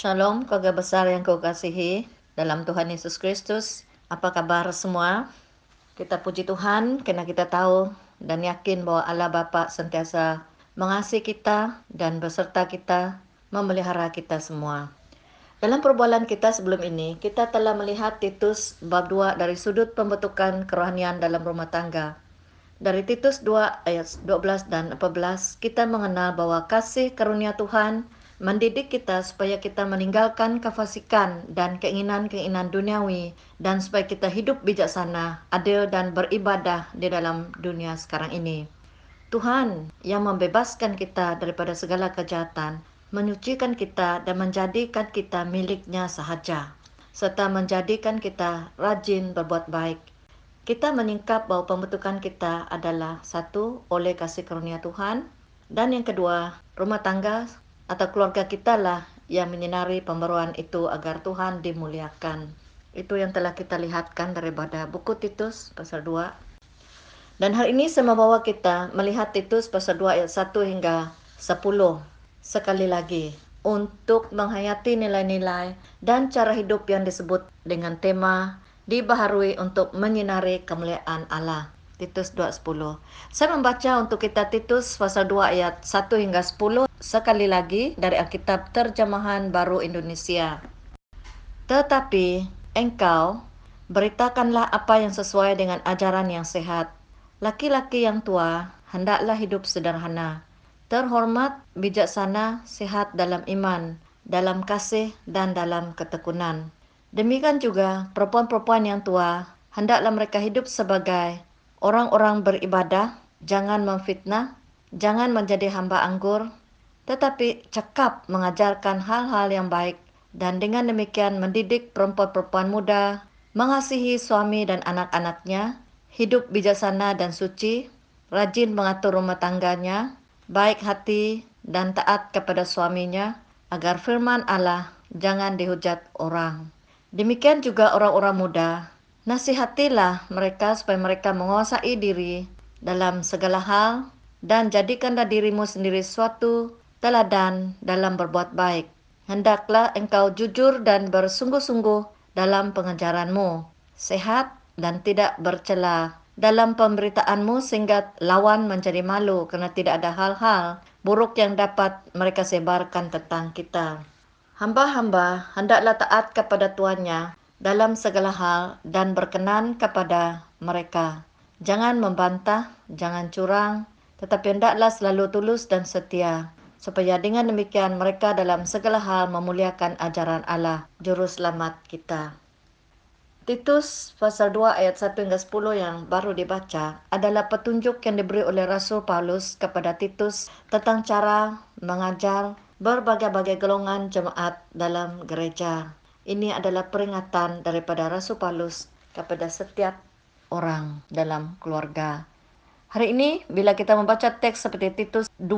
Shalom, keluarga besar yang kau kasihi dalam Tuhan Yesus Kristus. Apa kabar semua? Kita puji Tuhan karena kita tahu dan yakin bahwa Allah Bapa sentiasa mengasihi kita dan beserta kita memelihara kita semua. Dalam perbualan kita sebelum ini, kita telah melihat Titus bab 2 dari sudut pembentukan kerohanian dalam rumah tangga. Dari Titus 2 ayat 12 dan 14, kita mengenal bahwa kasih karunia Tuhan mendidik kita supaya kita meninggalkan kefasikan dan keinginan-keinginan duniawi dan supaya kita hidup bijaksana, adil dan beribadah di dalam dunia sekarang ini. Tuhan yang membebaskan kita daripada segala kejahatan, menyucikan kita dan menjadikan kita miliknya sahaja, serta menjadikan kita rajin berbuat baik kita menyingkap bahwa pembentukan kita adalah satu oleh kasih karunia Tuhan dan yang kedua rumah tangga atau keluarga kita lah yang menyinari pembaruan itu agar Tuhan dimuliakan. Itu yang telah kita lihatkan daripada buku Titus pasal 2. Dan hari ini saya membawa kita melihat Titus pasal 2 ayat 1 hingga 10 sekali lagi untuk menghayati nilai-nilai dan cara hidup yang disebut dengan tema dibaharui untuk menyinari kemuliaan Allah. Titus 2:10. Saya membaca untuk kita Titus pasal 2 ayat 1 hingga 10 sekali lagi dari Alkitab Terjemahan Baru Indonesia. Tetapi engkau beritakanlah apa yang sesuai dengan ajaran yang sehat. Laki-laki yang tua hendaklah hidup sederhana, terhormat, bijaksana, sehat dalam iman, dalam kasih dan dalam ketekunan. Demikian juga perempuan-perempuan yang tua, hendaklah mereka hidup sebagai orang-orang beribadah, jangan memfitnah, jangan menjadi hamba anggur, tetapi cekap mengajarkan hal-hal yang baik dan dengan demikian mendidik perempuan-perempuan muda mengasihi suami dan anak-anaknya, hidup bijaksana dan suci, rajin mengatur rumah tangganya, baik hati dan taat kepada suaminya, agar firman Allah jangan dihujat orang. Demikian juga orang-orang muda, nasihatilah mereka supaya mereka menguasai diri dalam segala hal dan jadikanlah dirimu sendiri suatu teladan dalam berbuat baik. Hendaklah engkau jujur dan bersungguh-sungguh dalam pengejaranmu, sehat dan tidak bercela dalam pemberitaanmu sehingga lawan menjadi malu karena tidak ada hal-hal buruk yang dapat mereka sebarkan tentang kita. Hamba-hamba hendaklah taat kepada tuannya dalam segala hal dan berkenan kepada mereka. Jangan membantah, jangan curang, tetapi hendaklah selalu tulus dan setia, supaya dengan demikian mereka dalam segala hal memuliakan ajaran Allah, Juru Selamat kita. Titus pasal 2 ayat 1 hingga 10 yang baru dibaca adalah petunjuk yang diberi oleh Rasul Paulus kepada Titus tentang cara mengajar berbagai-bagai golongan jemaat dalam gereja. Ini adalah peringatan daripada Rasul Paulus kepada setiap orang dalam keluarga. Hari ini bila kita membaca teks seperti Titus 2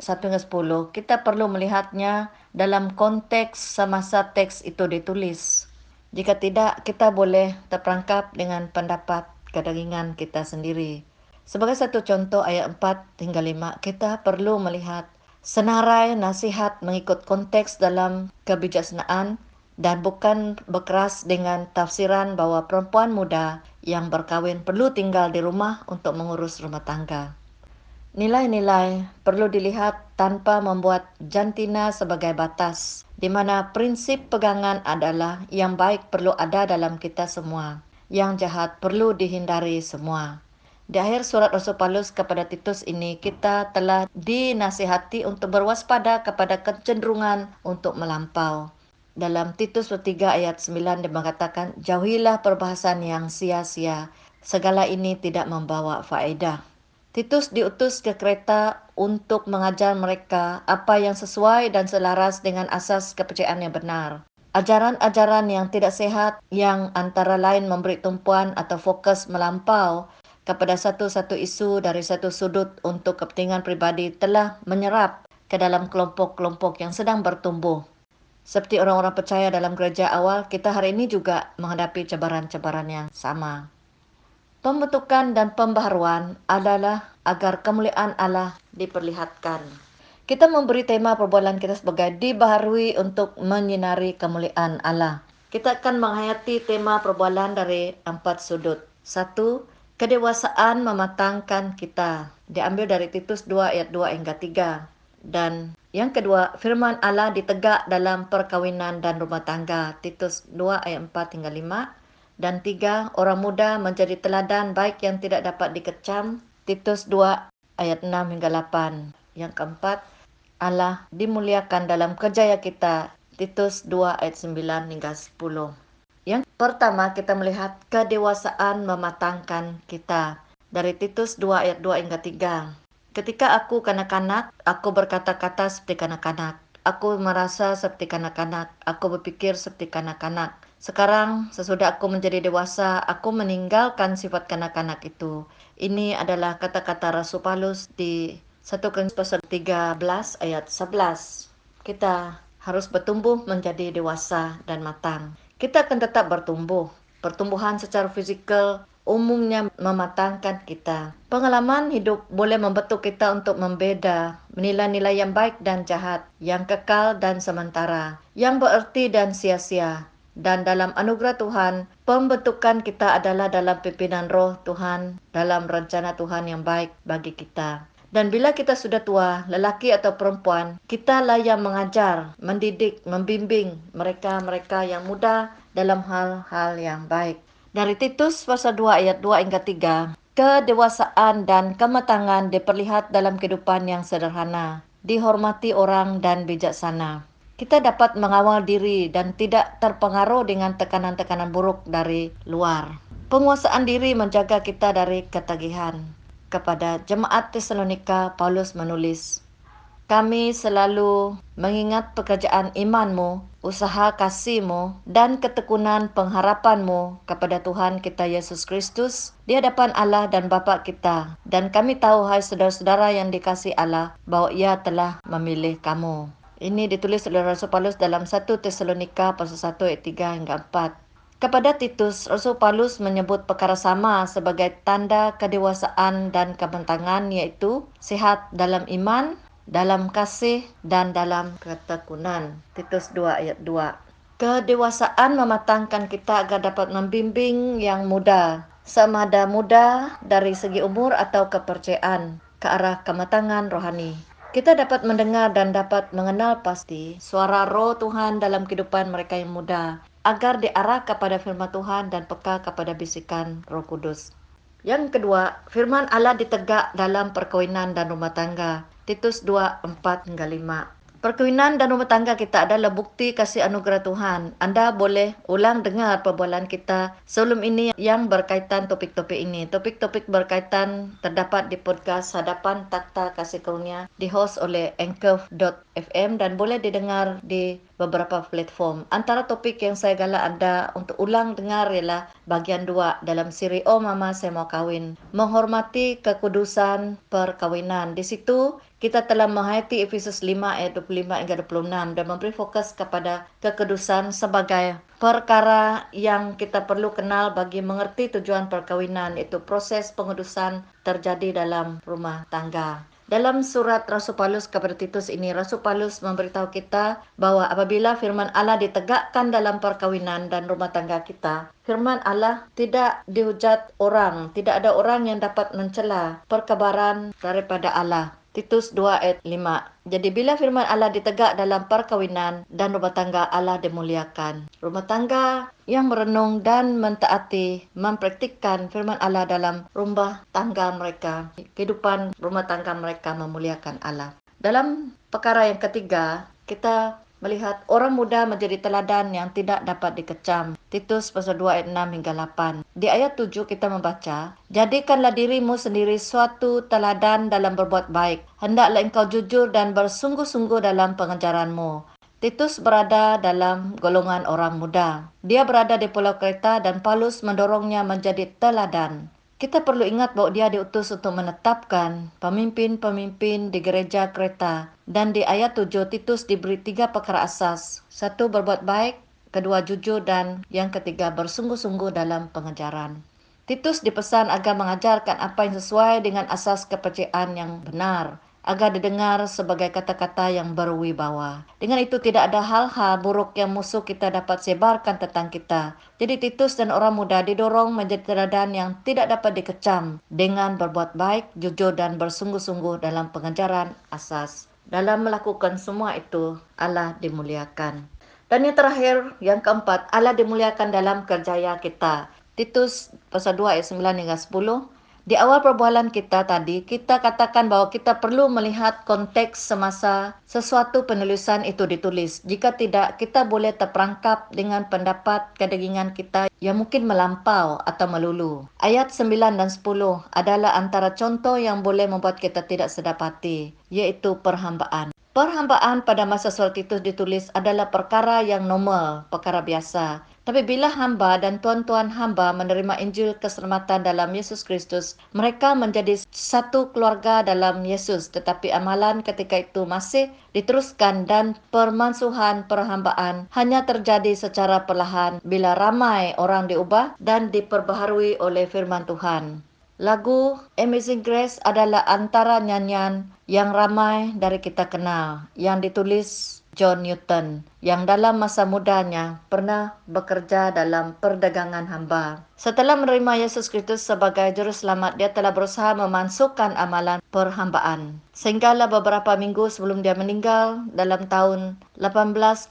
1 hingga 10, kita perlu melihatnya dalam konteks semasa teks itu ditulis. Jika tidak, kita boleh terperangkap dengan pendapat kedagingan kita sendiri. Sebagai satu contoh ayat 4 hingga 5, kita perlu melihat senarai nasihat mengikut konteks dalam kebijaksanaan dan bukan berkeras dengan tafsiran bahwa perempuan muda yang berkahwin perlu tinggal di rumah untuk mengurus rumah tangga. Nilai-nilai perlu dilihat tanpa membuat jantina sebagai batas, di mana prinsip pegangan adalah yang baik perlu ada dalam kita semua, yang jahat perlu dihindari semua. Di akhir surat Rasul Paulus kepada Titus ini, kita telah dinasihati untuk berwaspada kepada kecenderungan untuk melampau. Dalam Titus 3 ayat 9 dia mengatakan, jauhilah perbahasan yang sia-sia. Segala ini tidak membawa faedah. Titus diutus ke kereta untuk mengajar mereka apa yang sesuai dan selaras dengan asas kepercayaan yang benar. Ajaran-ajaran yang tidak sehat yang antara lain memberi tumpuan atau fokus melampau kepada satu-satu isu dari satu sudut untuk kepentingan pribadi telah menyerap ke dalam kelompok-kelompok yang sedang bertumbuh. Seperti orang-orang percaya dalam gereja awal, kita hari ini juga menghadapi cabaran-cabaran yang sama. Pembentukan dan pembaharuan adalah agar kemuliaan Allah diperlihatkan. Kita memberi tema perbualan kita sebagai dibaharui untuk menyinari kemuliaan Allah. Kita akan menghayati tema perbualan dari empat sudut. Satu, kedewasaan mematangkan kita. Diambil dari Titus 2 ayat 2 hingga 3. Dan yang kedua, firman Allah ditegak dalam perkawinan dan rumah tangga. Titus 2 ayat 4 hingga 5. Dan tiga, orang muda menjadi teladan baik yang tidak dapat dikecam. Titus 2 ayat 6 hingga 8. Yang keempat, Allah dimuliakan dalam kerjaya kita. Titus 2 ayat 9 hingga 10. Yang pertama kita melihat kedewasaan mematangkan kita. Dari Titus 2 ayat 2 hingga 3. Ketika aku kanak-kanak, aku berkata-kata seperti kanak-kanak. Aku merasa seperti kanak-kanak. Aku berpikir seperti kanak-kanak. Sekarang, sesudah aku menjadi dewasa, aku meninggalkan sifat kanak-kanak itu. Ini adalah kata-kata Rasul Paulus di 1 Korintus pasal 13 ayat 11. Kita harus bertumbuh menjadi dewasa dan matang. Kita akan tetap bertumbuh. Pertumbuhan secara fisikal umumnya mematangkan kita. Pengalaman hidup boleh membentuk kita untuk membeda nilai-nilai yang baik dan jahat, yang kekal dan sementara, yang bererti dan sia-sia. Dan dalam anugerah Tuhan, pembentukan kita adalah dalam pimpinan roh Tuhan, dalam rencana Tuhan yang baik bagi kita. Dan bila kita sudah tua, lelaki atau perempuan, kita lah yang mengajar, mendidik, membimbing mereka-mereka yang muda dalam hal-hal yang baik. Dari Titus pasal 2 ayat 2 hingga 3, kedewasaan dan kematangan diperlihat dalam kehidupan yang sederhana, dihormati orang dan bijaksana. Kita dapat mengawal diri dan tidak terpengaruh dengan tekanan-tekanan buruk dari luar. Penguasaan diri menjaga kita dari ketagihan kepada jemaat Tesalonika, Paulus menulis, kami selalu mengingat pekerjaan imanmu, usaha kasihmu, dan ketekunan pengharapanmu kepada Tuhan kita Yesus Kristus di hadapan Allah dan Bapa kita. Dan kami tahu, hai saudara-saudara yang dikasih Allah, bahwa ia telah memilih kamu. Ini ditulis oleh Rasul Paulus dalam 1 Tesalonika pasal 1 ayat 3 hingga 4. Kepada Titus, Rasul Paulus menyebut perkara sama sebagai tanda kedewasaan dan kebentangan yaitu sehat dalam iman, dalam kasih, dan dalam ketekunan. Titus 2 ayat 2. Kedewasaan mematangkan kita agar dapat membimbing yang muda, sama ada muda dari segi umur atau kepercayaan, ke arah kematangan rohani. Kita dapat mendengar dan dapat mengenal pasti suara roh Tuhan dalam kehidupan mereka yang muda agar diarah kepada firman Tuhan dan peka kepada bisikan Roh Kudus. Yang kedua, firman Allah ditegak dalam perkawinan dan rumah tangga. Titus 2, 4 hingga 5. Perkawinan dan rumah tangga kita adalah bukti kasih anugerah Tuhan. Anda boleh ulang dengar perbualan kita sebelum ini yang berkaitan topik-topik ini. Topik-topik berkaitan terdapat di podcast Hadapan Takta Kasih Karunia di host oleh Anchor.fm dan boleh didengar di beberapa platform. Antara topik yang saya galak anda untuk ulang dengar ialah bagian dua dalam siri Oh Mama Saya Mau Kawin. Menghormati kekudusan perkawinan. Di situ kita telah menghayati Efesus 5 ayat 25 hingga 26 dan memberi fokus kepada kekudusan sebagai perkara yang kita perlu kenal bagi mengerti tujuan perkawinan itu proses pengudusan terjadi dalam rumah tangga. Dalam surat Rasul Paulus kepada Titus ini, Rasul Paulus memberitahu kita bahwa apabila firman Allah ditegakkan dalam perkawinan dan rumah tangga kita, firman Allah tidak dihujat orang, tidak ada orang yang dapat mencela perkabaran daripada Allah. Titus 2 ayat 5. Jadi bila firman Allah ditegak dalam perkawinan dan rumah tangga Allah dimuliakan. Rumah tangga yang merenung dan mentaati, mempraktikkan firman Allah dalam rumah tangga mereka. Kehidupan rumah tangga mereka memuliakan Allah. Dalam perkara yang ketiga, kita melihat orang muda menjadi teladan yang tidak dapat dikecam. Titus pasal 2 ayat 6 hingga 8. Di ayat 7 kita membaca, Jadikanlah dirimu sendiri suatu teladan dalam berbuat baik. Hendaklah engkau jujur dan bersungguh-sungguh dalam pengejaranmu. Titus berada dalam golongan orang muda. Dia berada di Pulau Kreta dan Paulus mendorongnya menjadi teladan. Kita perlu ingat bahwa dia diutus untuk menetapkan pemimpin-pemimpin di gereja kereta. Dan di ayat 7 Titus diberi tiga perkara asas. Satu berbuat baik, kedua jujur dan yang ketiga bersungguh-sungguh dalam pengejaran. Titus dipesan agar mengajarkan apa yang sesuai dengan asas kepercayaan yang benar agar didengar sebagai kata-kata yang berwibawa. Dengan itu tidak ada hal-hal buruk yang musuh kita dapat sebarkan tentang kita. Jadi Titus dan orang muda didorong menjadi teladan yang tidak dapat dikecam dengan berbuat baik, jujur dan bersungguh-sungguh dalam pengejaran asas. Dalam melakukan semua itu, Allah dimuliakan. Dan yang terakhir, yang keempat, Allah dimuliakan dalam kerjaya kita. Titus pasal 2 ayat 9 hingga 10. Di awal perbualan kita tadi, kita katakan bahwa kita perlu melihat konteks semasa sesuatu penulisan itu ditulis. Jika tidak, kita boleh terperangkap dengan pendapat kedegingan kita yang mungkin melampau atau melulu. Ayat 9 dan 10 adalah antara contoh yang boleh membuat kita tidak sedap hati, yaitu perhambaan. Perhambaan pada masa surat itu ditulis adalah perkara yang normal, perkara biasa. Tapi bila hamba dan tuan-tuan hamba menerima Injil keselamatan dalam Yesus Kristus, mereka menjadi satu keluarga dalam Yesus. Tetapi amalan ketika itu masih diteruskan dan permansuhan perhambaan hanya terjadi secara perlahan bila ramai orang diubah dan diperbaharui oleh firman Tuhan. Lagu Amazing Grace adalah antara nyanyian yang ramai dari kita kenal yang ditulis John Newton yang dalam masa mudanya pernah bekerja dalam perdagangan hamba. Setelah menerima Yesus Kristus sebagai juru selamat, dia telah berusaha memasukkan amalan perhambaan. Sehinggalah beberapa minggu sebelum dia meninggal dalam tahun 1807,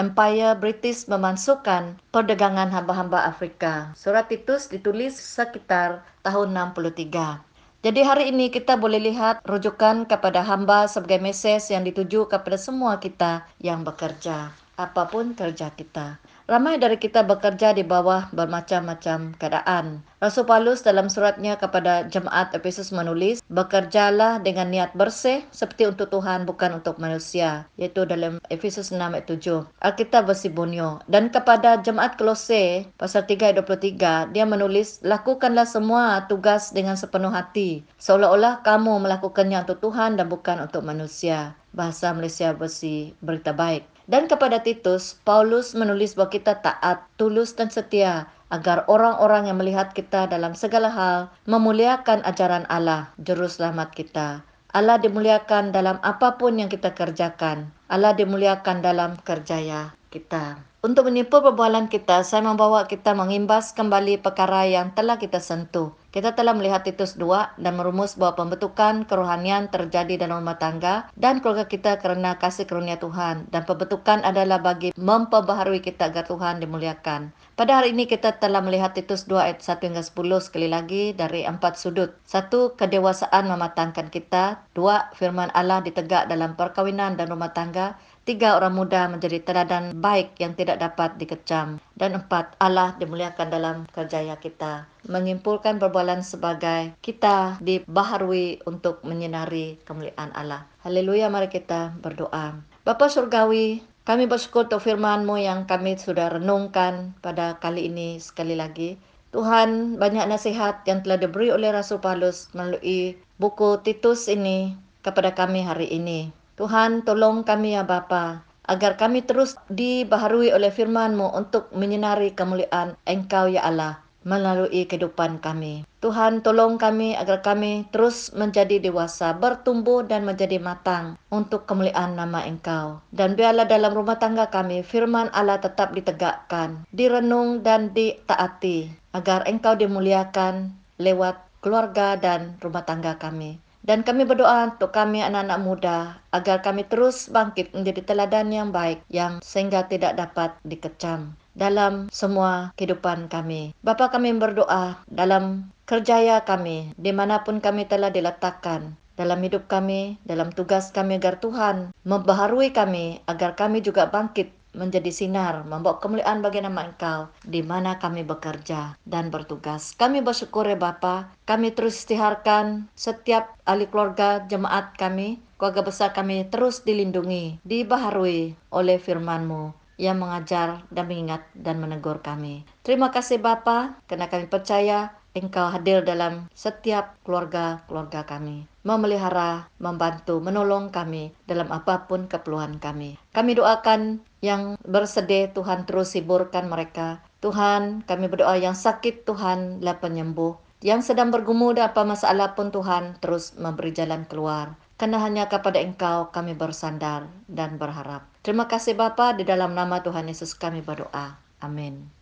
Empire British memasukkan perdagangan hamba-hamba Afrika. Surat Titus ditulis sekitar tahun 63. Jadi hari ini kita boleh lihat rujukan kepada hamba sebagai mesej yang dituju kepada semua kita yang bekerja, apa pun kerja kita. Ramai dari kita bekerja di bawah bermacam-macam keadaan. Rasul Paulus dalam suratnya kepada jemaat Efesus menulis, "Bekerjalah dengan niat bersih seperti untuk Tuhan bukan untuk manusia." Yaitu dalam Efesus 6 ayat 7. Alkitab bersibunyo. Dan kepada jemaat Kolose pasal 3 ayat 23, dia menulis, "Lakukanlah semua tugas dengan sepenuh hati, seolah-olah kamu melakukannya untuk Tuhan dan bukan untuk manusia." Bahasa Malaysia bersih berita baik. Dan kepada Titus, Paulus menulis bahwa kita taat, tulus dan setia agar orang-orang yang melihat kita dalam segala hal memuliakan ajaran Allah, juru selamat kita. Allah dimuliakan dalam apa pun yang kita kerjakan. Allah dimuliakan dalam kerjaya kita. Untuk menyimpul perbualan kita, saya membawa kita mengimbas kembali perkara yang telah kita sentuh. Kita telah melihat Titus 2 dan merumus bahwa pembentukan kerohanian terjadi dalam rumah tangga dan keluarga kita kerana kasih karunia Tuhan. Dan pembentukan adalah bagi memperbaharui kita agar Tuhan dimuliakan. Pada hari ini kita telah melihat Titus 2 ayat 1 hingga 10 sekali lagi dari empat sudut. Satu, kedewasaan mematangkan kita. Dua, firman Allah ditegak dalam perkawinan dan rumah tangga. Tiga orang muda menjadi teladan baik yang tidak dapat dikecam. Dan empat, Allah dimuliakan dalam kerjaya kita. Mengimpulkan perbualan sebagai kita dibaharui untuk menyinari kemuliaan Allah. Haleluya, mari kita berdoa. Bapa Surgawi, kami bersyukur untuk firman-Mu yang kami sudah renungkan pada kali ini sekali lagi. Tuhan, banyak nasihat yang telah diberi oleh Rasul Paulus melalui buku Titus ini kepada kami hari ini. Tuhan tolong kami ya Bapa agar kami terus dibaharui oleh firman-Mu untuk menyinari kemuliaan Engkau ya Allah melalui kehidupan kami. Tuhan tolong kami agar kami terus menjadi dewasa, bertumbuh dan menjadi matang untuk kemuliaan nama Engkau. Dan biarlah dalam rumah tangga kami firman Allah tetap ditegakkan, direnung dan ditaati agar Engkau dimuliakan lewat keluarga dan rumah tangga kami. Dan kami berdoa untuk kami anak-anak muda agar kami terus bangkit menjadi teladan yang baik yang sehingga tidak dapat dikecam dalam semua kehidupan kami. Bapa kami berdoa dalam kerjaya kami di mana pun kami telah diletakkan dalam hidup kami, dalam tugas kami agar Tuhan membaharui kami agar kami juga bangkit menjadi sinar, membawa kemuliaan bagi nama Engkau di mana kami bekerja dan bertugas. Kami bersyukur ya Bapa, kami terus istiharkan setiap ahli keluarga jemaat kami, keluarga besar kami terus dilindungi, dibaharui oleh firman-Mu yang mengajar dan mengingat dan menegur kami. Terima kasih Bapa, karena kami percaya Engkau hadir dalam setiap keluarga-keluarga kami. Memelihara, membantu, menolong kami dalam apa pun keperluan kami. Kami doakan yang bersedih Tuhan terus hiburkan mereka. Tuhan, kami berdoa yang sakit Tuhan lah penyembuh. Yang sedang bergumul apa masalah pun Tuhan terus memberi jalan keluar. karena hanya kepada Engkau kami bersandar dan berharap. Terima kasih Bapa di dalam nama Tuhan Yesus kami berdoa. Amin.